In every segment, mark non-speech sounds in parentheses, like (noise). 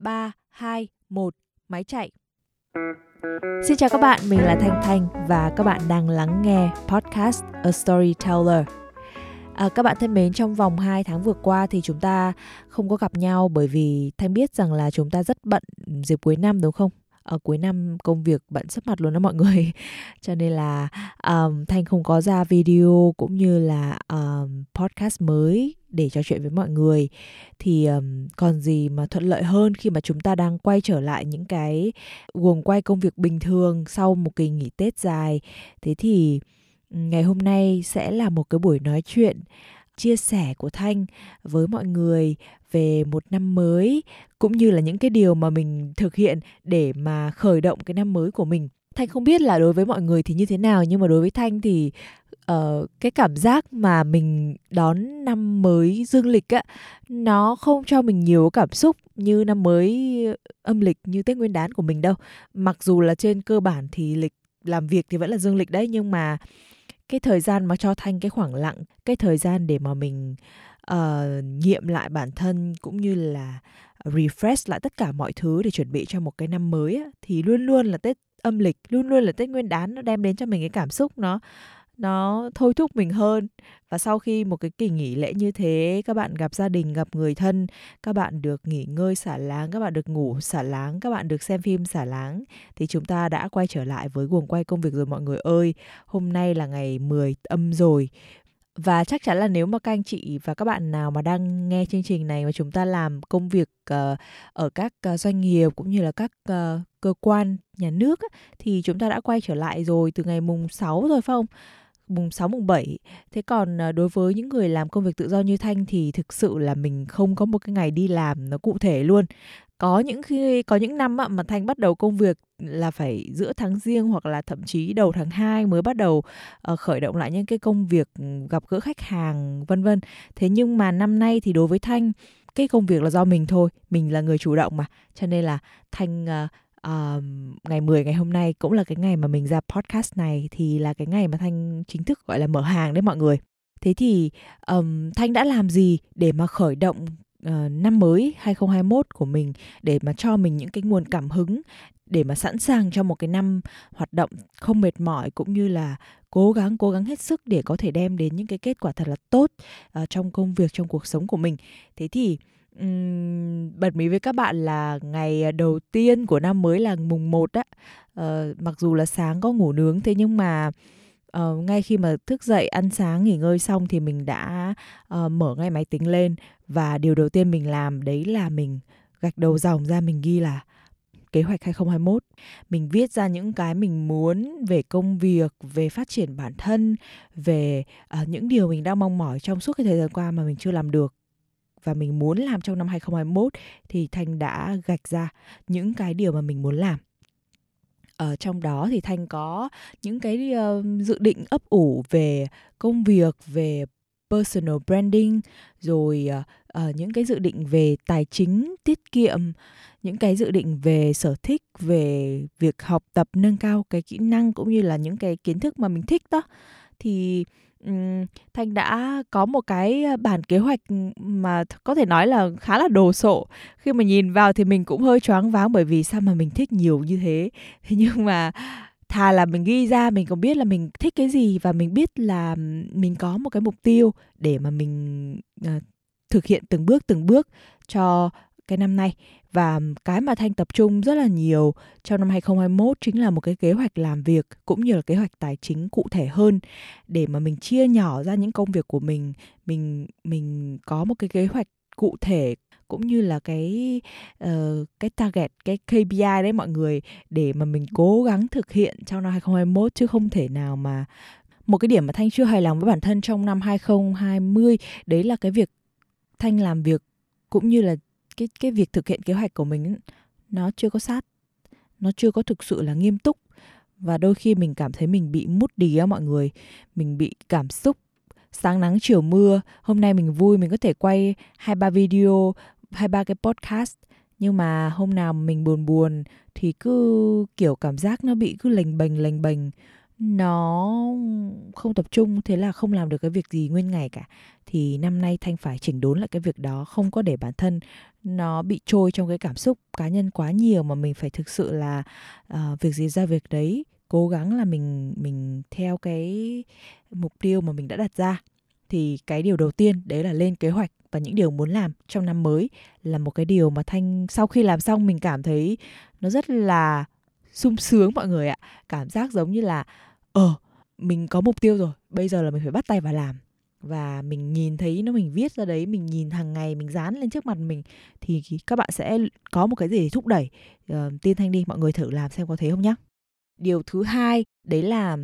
3, 2, 1, máy chạy. Xin chào các bạn, mình là Thanh Thanh và các bạn đang lắng nghe podcast A Storyteller. À, các bạn thân mến, trong vòng 2 tháng vừa qua thì chúng ta không có gặp nhau bởi vì Thanh biết rằng là chúng ta rất bận dịp cuối năm đúng không? ở cuối năm công việc bận sắp mặt luôn đó mọi người (laughs) cho nên là um, thanh không có ra video cũng như là um, podcast mới để trò chuyện với mọi người. Thì um, còn gì mà thuận lợi hơn khi mà chúng ta đang quay trở lại những cái guồng quay công việc bình thường sau một kỳ nghỉ tết dài? Thế thì ngày hôm nay sẽ là một cái buổi nói chuyện chia sẻ của thanh với mọi người về một năm mới cũng như là những cái điều mà mình thực hiện để mà khởi động cái năm mới của mình thanh không biết là đối với mọi người thì như thế nào nhưng mà đối với thanh thì uh, cái cảm giác mà mình đón năm mới dương lịch á nó không cho mình nhiều cảm xúc như năm mới âm lịch như tết nguyên đán của mình đâu. Mặc dù là trên cơ bản thì lịch làm việc thì vẫn là dương lịch đấy nhưng mà cái thời gian mà cho thanh cái khoảng lặng cái thời gian để mà mình uh, nghiệm lại bản thân cũng như là refresh lại tất cả mọi thứ để chuẩn bị cho một cái năm mới á, thì luôn luôn là tết âm lịch luôn luôn là tết nguyên đán nó đem đến cho mình cái cảm xúc nó nó thôi thúc mình hơn. Và sau khi một cái kỳ nghỉ lễ như thế, các bạn gặp gia đình, gặp người thân, các bạn được nghỉ ngơi xả láng, các bạn được ngủ xả láng, các bạn được xem phim xả láng, thì chúng ta đã quay trở lại với guồng quay công việc rồi mọi người ơi. Hôm nay là ngày 10 âm rồi và chắc chắn là nếu mà các anh chị và các bạn nào mà đang nghe chương trình này mà chúng ta làm công việc uh, ở các uh, doanh nghiệp cũng như là các uh, cơ quan nhà nước thì chúng ta đã quay trở lại rồi từ ngày mùng 6 rồi phải không? mùng 6 mùng 7. Thế còn đối với những người làm công việc tự do như Thanh thì thực sự là mình không có một cái ngày đi làm nó cụ thể luôn. Có những khi có những năm mà Thanh bắt đầu công việc là phải giữa tháng riêng hoặc là thậm chí đầu tháng 2 mới bắt đầu ờ, khởi động lại những cái công việc ừ, gặp gỡ khách hàng vân vân. Thế nhưng mà năm nay thì đối với Thanh cái công việc là do mình thôi, mình là người chủ động mà. Cho nên là Thanh uh, ngày 10 ngày hôm nay cũng là cái ngày mà mình ra podcast này thì là cái ngày mà Thanh chính thức gọi là mở hàng đấy mọi người. Thế thì um, Thanh đã làm gì để mà khởi động uh, năm mới 2021 của mình để mà cho mình những cái nguồn cảm hứng để mà sẵn sàng cho một cái năm hoạt động không mệt mỏi cũng như là cố gắng cố gắng hết sức để có thể đem đến những cái kết quả thật là tốt uh, trong công việc trong cuộc sống của mình. Thế thì um, bật mí với các bạn là ngày đầu tiên của năm mới là mùng 1 á. Uh, mặc dù là sáng có ngủ nướng thế nhưng mà uh, Ờ, ngay khi mà thức dậy ăn sáng nghỉ ngơi xong thì mình đã uh, mở ngay máy tính lên và điều đầu tiên mình làm đấy là mình gạch đầu dòng ra mình ghi là kế hoạch 2021. Mình viết ra những cái mình muốn về công việc, về phát triển bản thân, về uh, những điều mình đang mong mỏi trong suốt cái thời gian qua mà mình chưa làm được và mình muốn làm trong năm 2021 thì Thanh đã gạch ra những cái điều mà mình muốn làm. Ở trong đó thì Thanh có những cái uh, dự định ấp ủ về công việc, về personal branding rồi uh, uh, những cái dự định về tài chính tiết kiệm những cái dự định về sở thích về việc học tập nâng cao cái kỹ năng cũng như là những cái kiến thức mà mình thích đó. Thì thanh đã có một cái ờ, bản kế hoạch mà có thể nói là khá là đồ sộ. Khi mà nhìn vào thì mình cũng hơi choáng váng bởi vì sao mà mình thích nhiều như thế. (laughs) Thế nhưng mà thà là mình ghi ra, mình còn biết là mình thích cái gì và mình biết là mình có một cái mục tiêu để mà mình ờ, thực hiện từng bước từng bước cho cái năm nay. Và cái mà Thanh tập trung rất là nhiều trong năm 2021 chính là một cái kế hoạch làm việc cũng như là kế hoạch tài chính cụ thể hơn. Để mà mình chia nhỏ ra những công việc của mình, mình mình có một cái kế hoạch cụ thể cũng như là cái uh, cái target cái KPI đấy mọi người để mà mình cố gắng thực hiện trong năm 2021 chứ không thể nào mà một cái điểm mà Thanh chưa hài lòng với bản thân trong năm 2020 đấy là cái việc Thanh làm việc cũng như là cái cái việc thực hiện kế hoạch của mình nó chưa có sát. Nó chưa có thực sự là nghiêm túc. Và đôi khi mình cảm thấy mình bị mút đi á mọi người. Mình bị cảm xúc. Sáng nắng, chiều mưa. Hôm nay mình vui, mình có thể quay hai, ba video, hai, ba cái podcast. Nhưng mà hôm nào mình buồn buồn thì cứ, kiểu, cảm giác nó bị cứ lềnh bềnh lềnh bềnh. Nó không tập trung, thế là không làm được cái việc gì nguyên ngày cả. Thì năm nay thanh phải chỉnh đốn lại cái việc đó, không có để bản thân nó bị trôi trong cái cảm xúc cá nhân quá nhiều mà mình phải thực sự là uh, việc gì ra việc đấy cố gắng là mình mình theo cái mục tiêu mà mình đã đặt ra. Thì cái điều đầu tiên đấy là lên kế hoạch và những điều muốn làm trong năm mới là một cái điều mà thanh sau khi làm xong mình cảm thấy nó rất là sung sướng mọi người ạ. Cảm giác giống như là ờ mình có mục tiêu rồi bây giờ là mình phải bắt tay vào làm và mình nhìn thấy nó mình viết ra đấy mình nhìn hàng ngày mình dán lên trước mặt mình thì các bạn sẽ có một cái gì để thúc đẩy. Uh, tiên thanh đi mọi người thử làm xem có thế không nhá. Điều thứ hai đấy là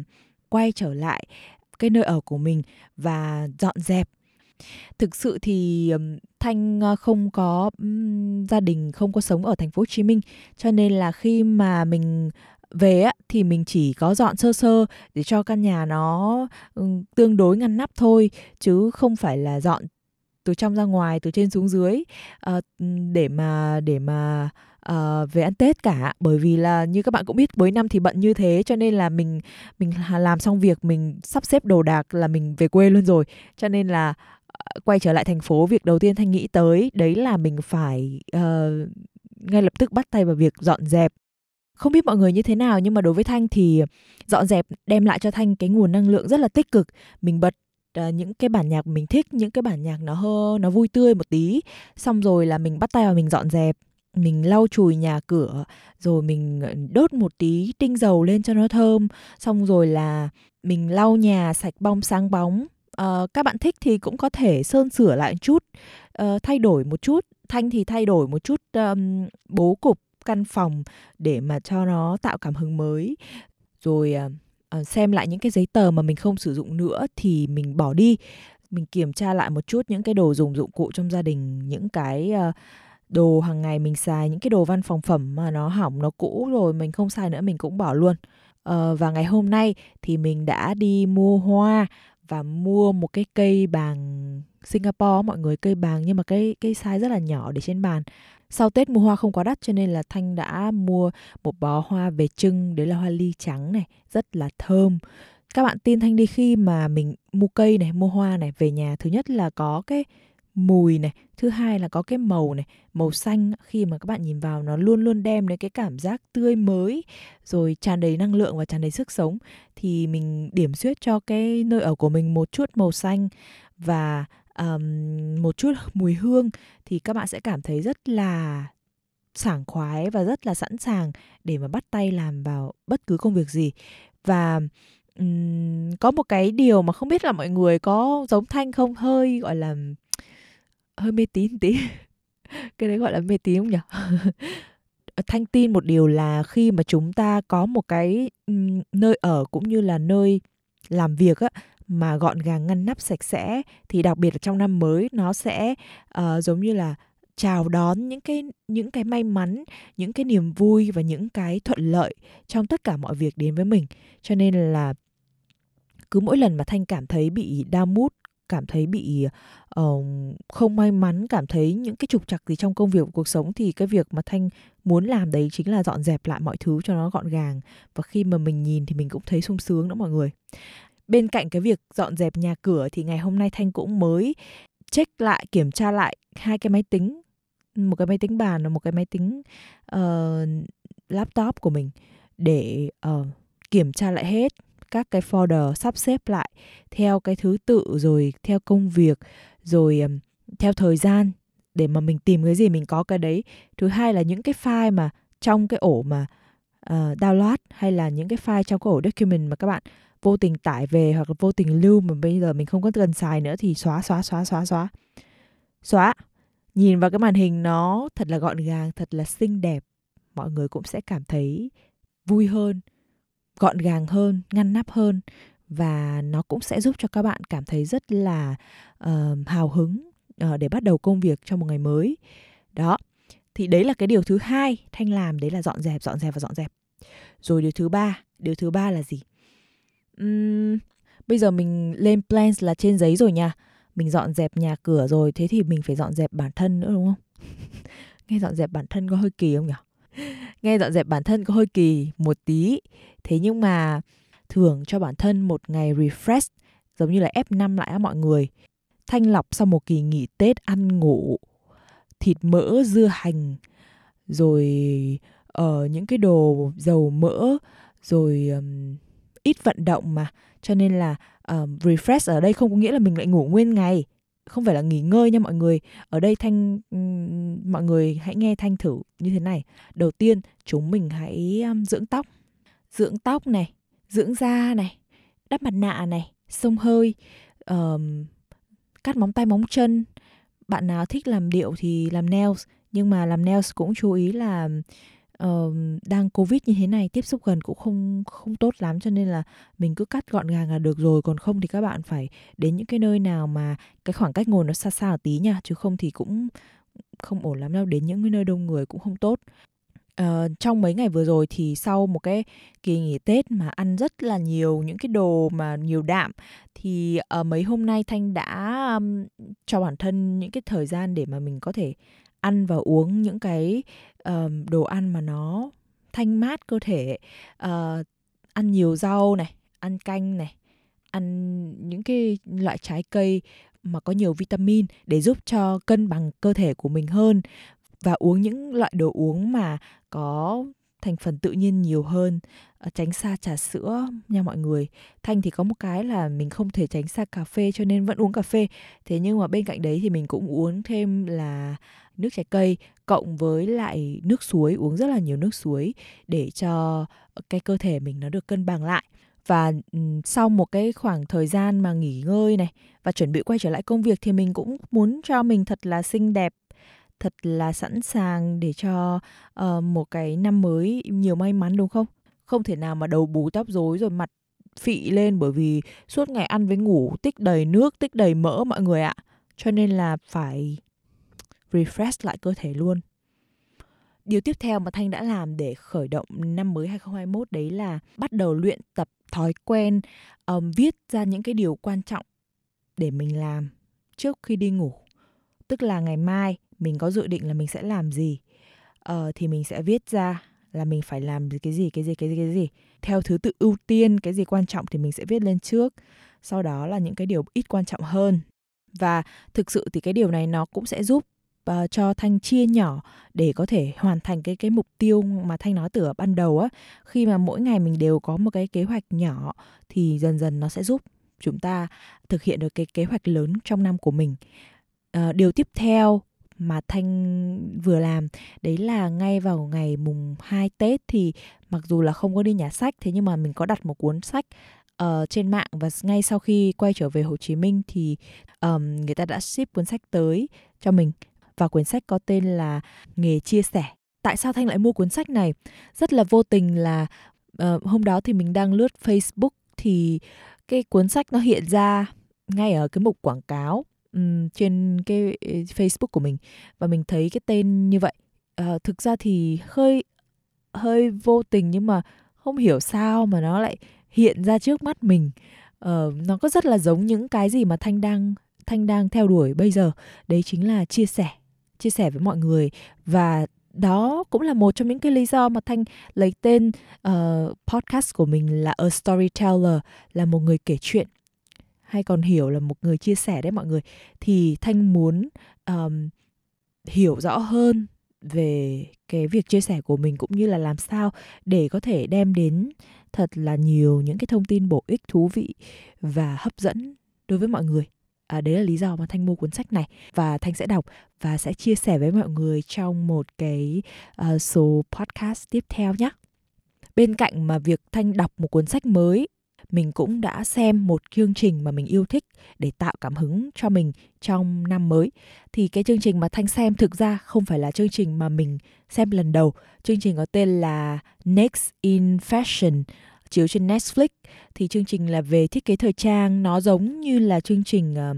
quay trở lại cái nơi ở của mình và dọn dẹp. Thực sự thì thanh ờ, không có gia đình không có sống ở thành phố hồ chí minh cho nên là khi mà mình về á thì mình chỉ có dọn sơ sơ để cho căn nhà nó ừ, tương đối ngăn nắp thôi chứ không phải là dọn từ trong ra ngoài từ trên xuống dưới. Uh, để mà để mà uh, về ăn Tết cả. Bởi vì là như các bạn cũng biết cuối năm thì bận như thế cho nên là mình mình làm xong việc mình sắp xếp đồ đạc là mình về quê luôn rồi. Cho nên là uh, quay trở lại thành phố việc đầu tiên thanh nghĩ tới đấy là mình phải uh, ngay lập tức bắt tay vào việc dọn dẹp không biết mọi người như thế nào nhưng mà đối với thanh thì dọn dẹp đem lại cho thanh cái nguồn năng lượng rất là tích cực. Mình bật uh, những cái bản nhạc mình thích những cái bản nhạc nó hơ nó vui tươi một tí. Xong rồi là mình bắt tay vào mình dọn dẹp mình lau chùi nhà cửa rồi mình ờ, đốt một tí tinh dầu lên cho nó thơm. Xong rồi là mình lau nhà sạch bong sáng bóng. Uh, các bạn thích thì cũng có thể sơn sửa lại một chút uh, thay đổi một chút. Thanh thì thay đổi một chút um, bố cục căn phòng để mà cho nó tạo cảm hứng mới. Rồi uh, xem lại những cái giấy tờ mà mình không sử dụng nữa thì mình bỏ đi. Mình kiểm tra lại một chút những cái đồ dùng dụng cụ trong gia đình những cái uh, đồ hàng ngày mình xài những cái đồ văn phòng phẩm mà nó hỏng nó cũ rồi mình không xài nữa mình cũng bỏ luôn. Ờ, và ngày hôm nay thì mình đã đi mua hoa và mua một cái cây bàng Singapore, mọi người cây bàng nhưng mà cái cây size rất là nhỏ để trên bàn. Sau Tết mua hoa không quá đắt cho nên là Thanh đã mua một bó hoa về trưng, đấy là hoa ly trắng này, rất là thơm. Các bạn tin Thanh đi khi mà mình mua cây này, mua hoa này, về nhà thứ nhất là có cái mùi này, thứ hai là có cái màu này, màu xanh. Khi mà các bạn nhìn vào nó luôn luôn đem đến cái cảm giác tươi mới, rồi tràn đầy năng lượng và tràn đầy sức sống. Thì mình điểm xuyết cho cái nơi ở của mình một chút màu xanh và um, một chút mùi hương thì các bạn sẽ cảm thấy rất là sảng khoái và rất là sẵn sàng để mà bắt tay làm vào bất cứ công việc gì. Và um, có một cái điều mà không biết là mọi người có giống thanh không? Hơi gọi là hơi mê tín tí. (laughs) Cái đấy gọi là mê tín không nhỉ? (laughs) Ờ, thanh tin một điều là khi mà chúng ta có một cái nơi ở cũng như là nơi làm việc á mà gọn gàng ngăn nắp sạch sẽ thì đặc biệt là trong năm mới nó sẽ uh, giống như là chào đón những cái những cái may mắn, những cái niềm vui và những cái thuận lợi trong tất cả mọi việc đến với mình. Cho nên là cứ mỗi lần mà thanh cảm thấy bị đau mút cảm thấy bị uh, không may mắn cảm thấy những cái trục trặc gì trong công việc và cuộc sống thì cái việc mà thanh muốn làm đấy chính là dọn dẹp lại mọi thứ cho nó gọn gàng và khi mà mình nhìn thì mình cũng thấy sung sướng đó mọi người bên cạnh cái việc dọn dẹp nhà cửa thì ngày hôm nay thanh cũng mới check lại kiểm tra lại hai cái máy tính một cái máy tính bàn và một cái máy tính uh, laptop của mình để uh, kiểm tra lại hết các cái folder sắp xếp lại theo cái thứ tự rồi theo công việc rồi um, theo thời gian để mà mình tìm cái gì mình có cái đấy. Thứ hai là những cái file mà trong cái ổ mà uh, download hay là những cái file trong cái ổ document mà các bạn vô tình tải về hoặc là vô tình lưu mà bây giờ mình không có cần xài nữa thì xóa xóa xóa xóa xóa. Xóa. Nhìn vào cái màn hình nó thật là gọn gàng thật là xinh đẹp. Mọi người cũng sẽ cảm thấy vui hơn gọn gàng hơn ngăn nắp hơn. Và nó cũng sẽ giúp cho các bạn cảm thấy rất là uh, hào hứng uh, để bắt đầu công việc trong một ngày mới. Đó. Thì đấy là cái điều thứ hai thanh làm đấy là dọn dẹp dọn dẹp và dọn dẹp. Rồi điều thứ ba điều thứ ba là gì? Um, bây giờ mình lên plans là trên giấy rồi nha. Mình dọn dẹp nhà cửa rồi thế thì mình phải dọn dẹp bản thân nữa đúng không? (laughs) Nghe dọn dẹp bản thân có hơi kỳ không nhỉ? (laughs) Nghe dọn dẹp bản thân có hơi kỳ một tí. Thế nhưng mà thưởng cho bản thân một ngày refresh giống như là F5 lại á mọi người. Thanh lọc sau một kỳ nghỉ Tết ăn ngủ thịt mỡ dưa hành rồi uh, những cái đồ dầu mỡ rồi um, ít vận động mà. Cho nên là um, refresh ở đây không có nghĩa là mình lại ngủ nguyên ngày. Không phải là nghỉ ngơi nha mọi người. Ở đây thanh um, mọi người hãy nghe thanh thử như thế này. Đầu tiên chúng mình hãy um, dưỡng tóc. Dưỡng tóc này dưỡng da này đắp mặt nạ này sông hơi um, cắt móng tay móng chân. Bạn nào thích làm điệu thì làm nails nhưng mà làm nails cũng chú ý là uh, đang covid như thế này tiếp xúc gần cũng không không tốt lắm cho nên là mình cứ cắt gọn gàng là được rồi. Còn không thì các bạn phải đến những cái nơi nào mà cái khoảng cách ngồi nó xa xa một tí nha chứ không thì cũng không ổn lắm đâu. Đến những cái nơi đông người cũng không tốt. Uh, trong mấy ngày vừa rồi thì sau một cái kỳ nghỉ Tết mà ăn rất là nhiều những cái đồ mà nhiều đạm thì ở uh, mấy hôm nay Thanh đã um, cho bản thân những cái thời gian để mà mình có thể ăn và uống những cái um, đồ ăn mà nó thanh mát cơ thể uh, ăn nhiều rau này ăn canh này ăn những cái loại trái cây mà có nhiều vitamin để giúp cho cân bằng cơ thể của mình hơn và uống những loại đồ uống mà có thành phần tự nhiên nhiều hơn ờ, tránh xa trà sữa nha mọi người. Thanh thì có một cái là mình không thể tránh xa cà phê cho nên vẫn uống cà phê. Thế nhưng mà bên cạnh đấy thì mình cũng uống thêm là nước trái cây cộng với lại nước suối, uống rất là nhiều nước suối để cho cái cơ thể mình nó được cân bằng lại. Và ừ, sau một cái khoảng thời gian mà nghỉ ngơi này và chuẩn bị quay trở lại công việc thì mình cũng muốn cho mình thật là xinh đẹp thật là sẵn sàng để cho uh, một cái năm mới nhiều may mắn đúng không? Không thể nào mà đầu bù tóc rối rồi mặt phị lên bởi vì suốt ngày ăn với ngủ tích đầy nước, tích đầy mỡ mọi người ạ. Cho nên là phải refresh lại cơ thể luôn. Điều tiếp theo mà Thanh đã làm để khởi động năm mới 2021 đấy là bắt đầu luyện tập thói quen um, viết ra những cái điều quan trọng để mình làm trước khi đi ngủ. Tức là ngày mai mình có dự định là mình sẽ làm gì? Uh, thì mình sẽ viết ra là mình phải làm cái gì cái gì cái gì cái gì. Theo thứ tự ưu tiên cái gì quan trọng thì mình sẽ viết lên trước. Sau đó là những cái điều ít quan trọng hơn. Và thực sự thì cái điều này nó cũng sẽ giúp uh, cho thanh chia nhỏ để có thể hoàn thành cái cái mục tiêu mà thanh nói từ ở ban đầu á. Khi mà mỗi ngày mình đều có một cái kế hoạch nhỏ thì dần dần nó sẽ giúp chúng ta thực hiện được cái kế hoạch lớn trong năm của mình. Ờ, điều tiếp theo mà Thanh vừa làm đấy là ngay vào ngày mùng 2 Tết thì mặc dù là không có đi nhà sách thế nhưng mà mình có đặt một cuốn sách uh, trên mạng và ngay sau khi quay trở về Hồ Chí Minh thì um, người ta đã ship cuốn sách tới cho mình. Và cuốn sách có tên là nghề chia sẻ. Tại sao thanh lại mua cuốn sách này? Rất là vô tình là uh, hôm đó thì mình đang lướt facebook thì cái cuốn sách nó hiện ra ngay ở cái mục quảng cáo um, trên cái ừ, Facebook của mình và mình thấy cái tên như vậy. Uh, thực ra thì hơi hơi vô tình nhưng mà không hiểu sao mà nó lại hiện ra trước mắt mình. Uh, nó có rất là giống những cái gì mà Thanh đang Thanh đang theo đuổi bây giờ. Đấy chính là chia sẻ, chia sẻ với mọi người và đó cũng là một trong những cái lý do mà thanh lấy tên uh, podcast của mình là a storyteller là một người kể chuyện hay còn hiểu là một người chia sẻ đấy mọi người thì thanh muốn um, hiểu rõ hơn về cái việc chia sẻ của mình cũng như là làm sao để có thể đem đến thật là nhiều những cái thông tin bổ ích thú vị và hấp dẫn đối với mọi người. À, đấy là lý do mà thanh mua cuốn sách này và thanh sẽ đọc và sẽ chia sẻ với mọi người trong một cái uh, số podcast tiếp theo nhé bên cạnh mà việc thanh đọc một cuốn sách mới mình cũng đã xem một chương trình mà mình yêu thích để tạo cảm hứng cho mình trong năm mới. Thì cái chương trình mà Thanh xem thực ra không phải là chương trình mà mình xem lần đầu. Chương trình có tên là Next in Fashion chiếu trên Netflix thì chương trình là về thiết kế thời trang nó giống như là chương trình uh,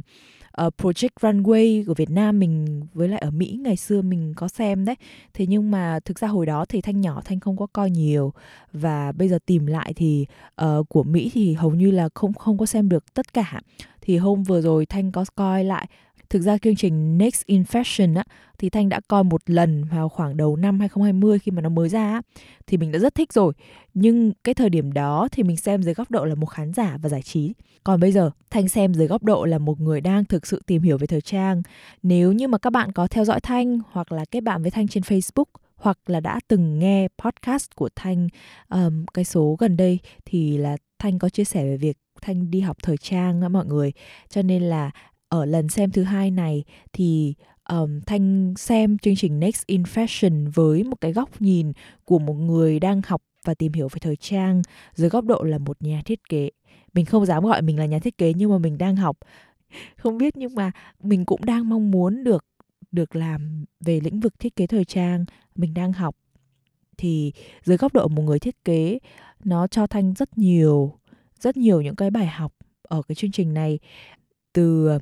uh, Project Runway của Việt Nam mình với lại ở Mỹ ngày xưa mình có xem đấy. Thế nhưng mà thực ra hồi đó thì Thanh nhỏ Thanh không có coi nhiều và bây giờ tìm lại thì uh, của Mỹ thì hầu như là không không có xem được tất cả. Thì hôm vừa rồi Thanh có coi lại Thực ra chương trình Next in Fashion á thì Thanh đã coi một lần vào khoảng đầu năm 2020 khi mà nó mới ra á, thì mình đã rất thích rồi. Nhưng cái thời điểm đó thì mình xem dưới góc độ là một khán giả và giải trí. Còn bây giờ Thanh xem dưới góc độ là một người đang thực sự tìm hiểu về thời trang. Nếu như mà các bạn có theo dõi Thanh hoặc là kết bạn với Thanh trên Facebook hoặc là đã từng nghe podcast của Thanh um, cái số gần đây thì là Thanh có chia sẻ về việc Thanh đi học thời trang á mọi người cho nên là ở lần xem thứ hai này thì um, Thanh xem chương trình Next in Fashion với một cái góc nhìn của một người đang học và tìm hiểu về thời trang dưới góc độ là một nhà thiết kế. Mình không dám gọi mình là nhà thiết kế nhưng mà mình đang học. (laughs) Không biết nhưng mà mình cũng đang mong muốn được được làm về lĩnh vực thiết kế thời trang, mình đang học thì dưới góc độ một người thiết kế nó cho thanh rất nhiều rất nhiều những cái bài học ở cái chương trình này từ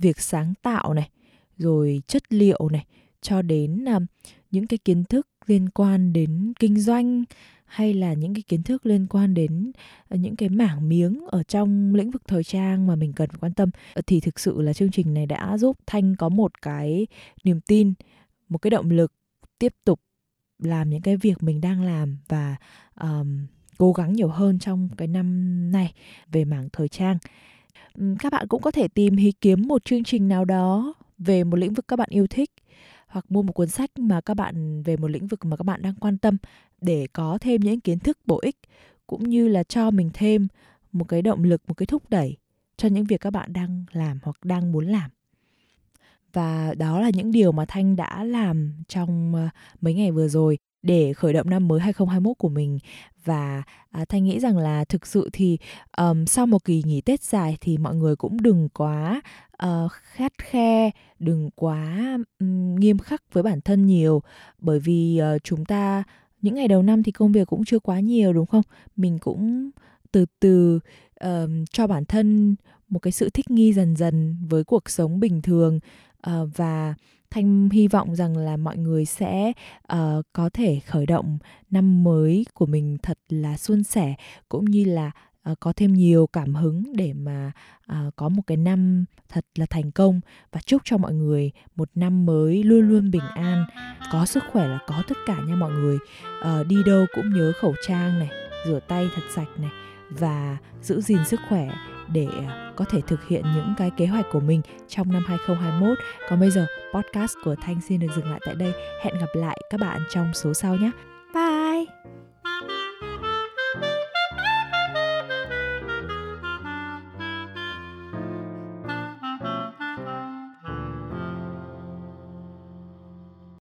việc sáng tạo này rồi chất liệu này cho đến uh, những cái kiến thức liên quan đến kinh doanh hay là những cái kiến thức liên quan đến à, những cái mảng miếng ở trong lĩnh vực thời trang mà mình cần phải quan tâm. Ờ, thì thực sự là chương trình này đã giúp thanh có một cái niềm tin một cái động lực tiếp tục làm những cái việc mình đang làm và um, cố gắng nhiều hơn trong cái năm này về mảng thời trang các bạn cũng có thể tìm hay kiếm một chương trình nào đó về một lĩnh vực các bạn yêu thích, hoặc mua một cuốn sách mà các bạn, về một lĩnh vực mà các bạn đang quan tâm để có thêm những kiến thức bổ ích, cũng như là cho mình thêm một cái động lực, một cái thúc đẩy cho những việc các bạn đang làm hoặc đang muốn làm. Và đó là những điều mà Thanh đã làm trong ờ, mấy ngày vừa rồi để khởi động năm mới 2021 của mình. Và à, thanh nghĩ rằng là thực sự thì um, sau một kỳ nghỉ tết dài thì mọi người cũng đừng quá uh, khát khe đừng quá um, nghiêm khắc với bản thân nhiều. Bởi vì uh, chúng ta những ngày đầu năm thì công việc cũng chưa quá nhiều đúng không? Mình cũng từ từ um, cho bản thân một cái sự thích nghi dần dần với cuộc sống bình thường. Uh, và thanh hy vọng rằng là mọi người sẽ uh, có thể khởi động năm mới của mình thật là suôn sẻ cũng như là uh, có thêm nhiều cảm hứng để mà uh, có một cái năm thật là thành công. Và chúc cho mọi người một năm mới luôn luôn bình an có sức khỏe là có tất cả nha mọi người. Uh, đi đâu cũng nhớ khẩu trang này rửa tay thật sạch này và giữ gìn sức khỏe để à, có thể thực hiện những cái kế hoạch của mình trong năm 2021. Còn bây giờ, podcast của Thanh xin được dừng lại tại đây. Hẹn gặp lại các bạn trong số sau nhé.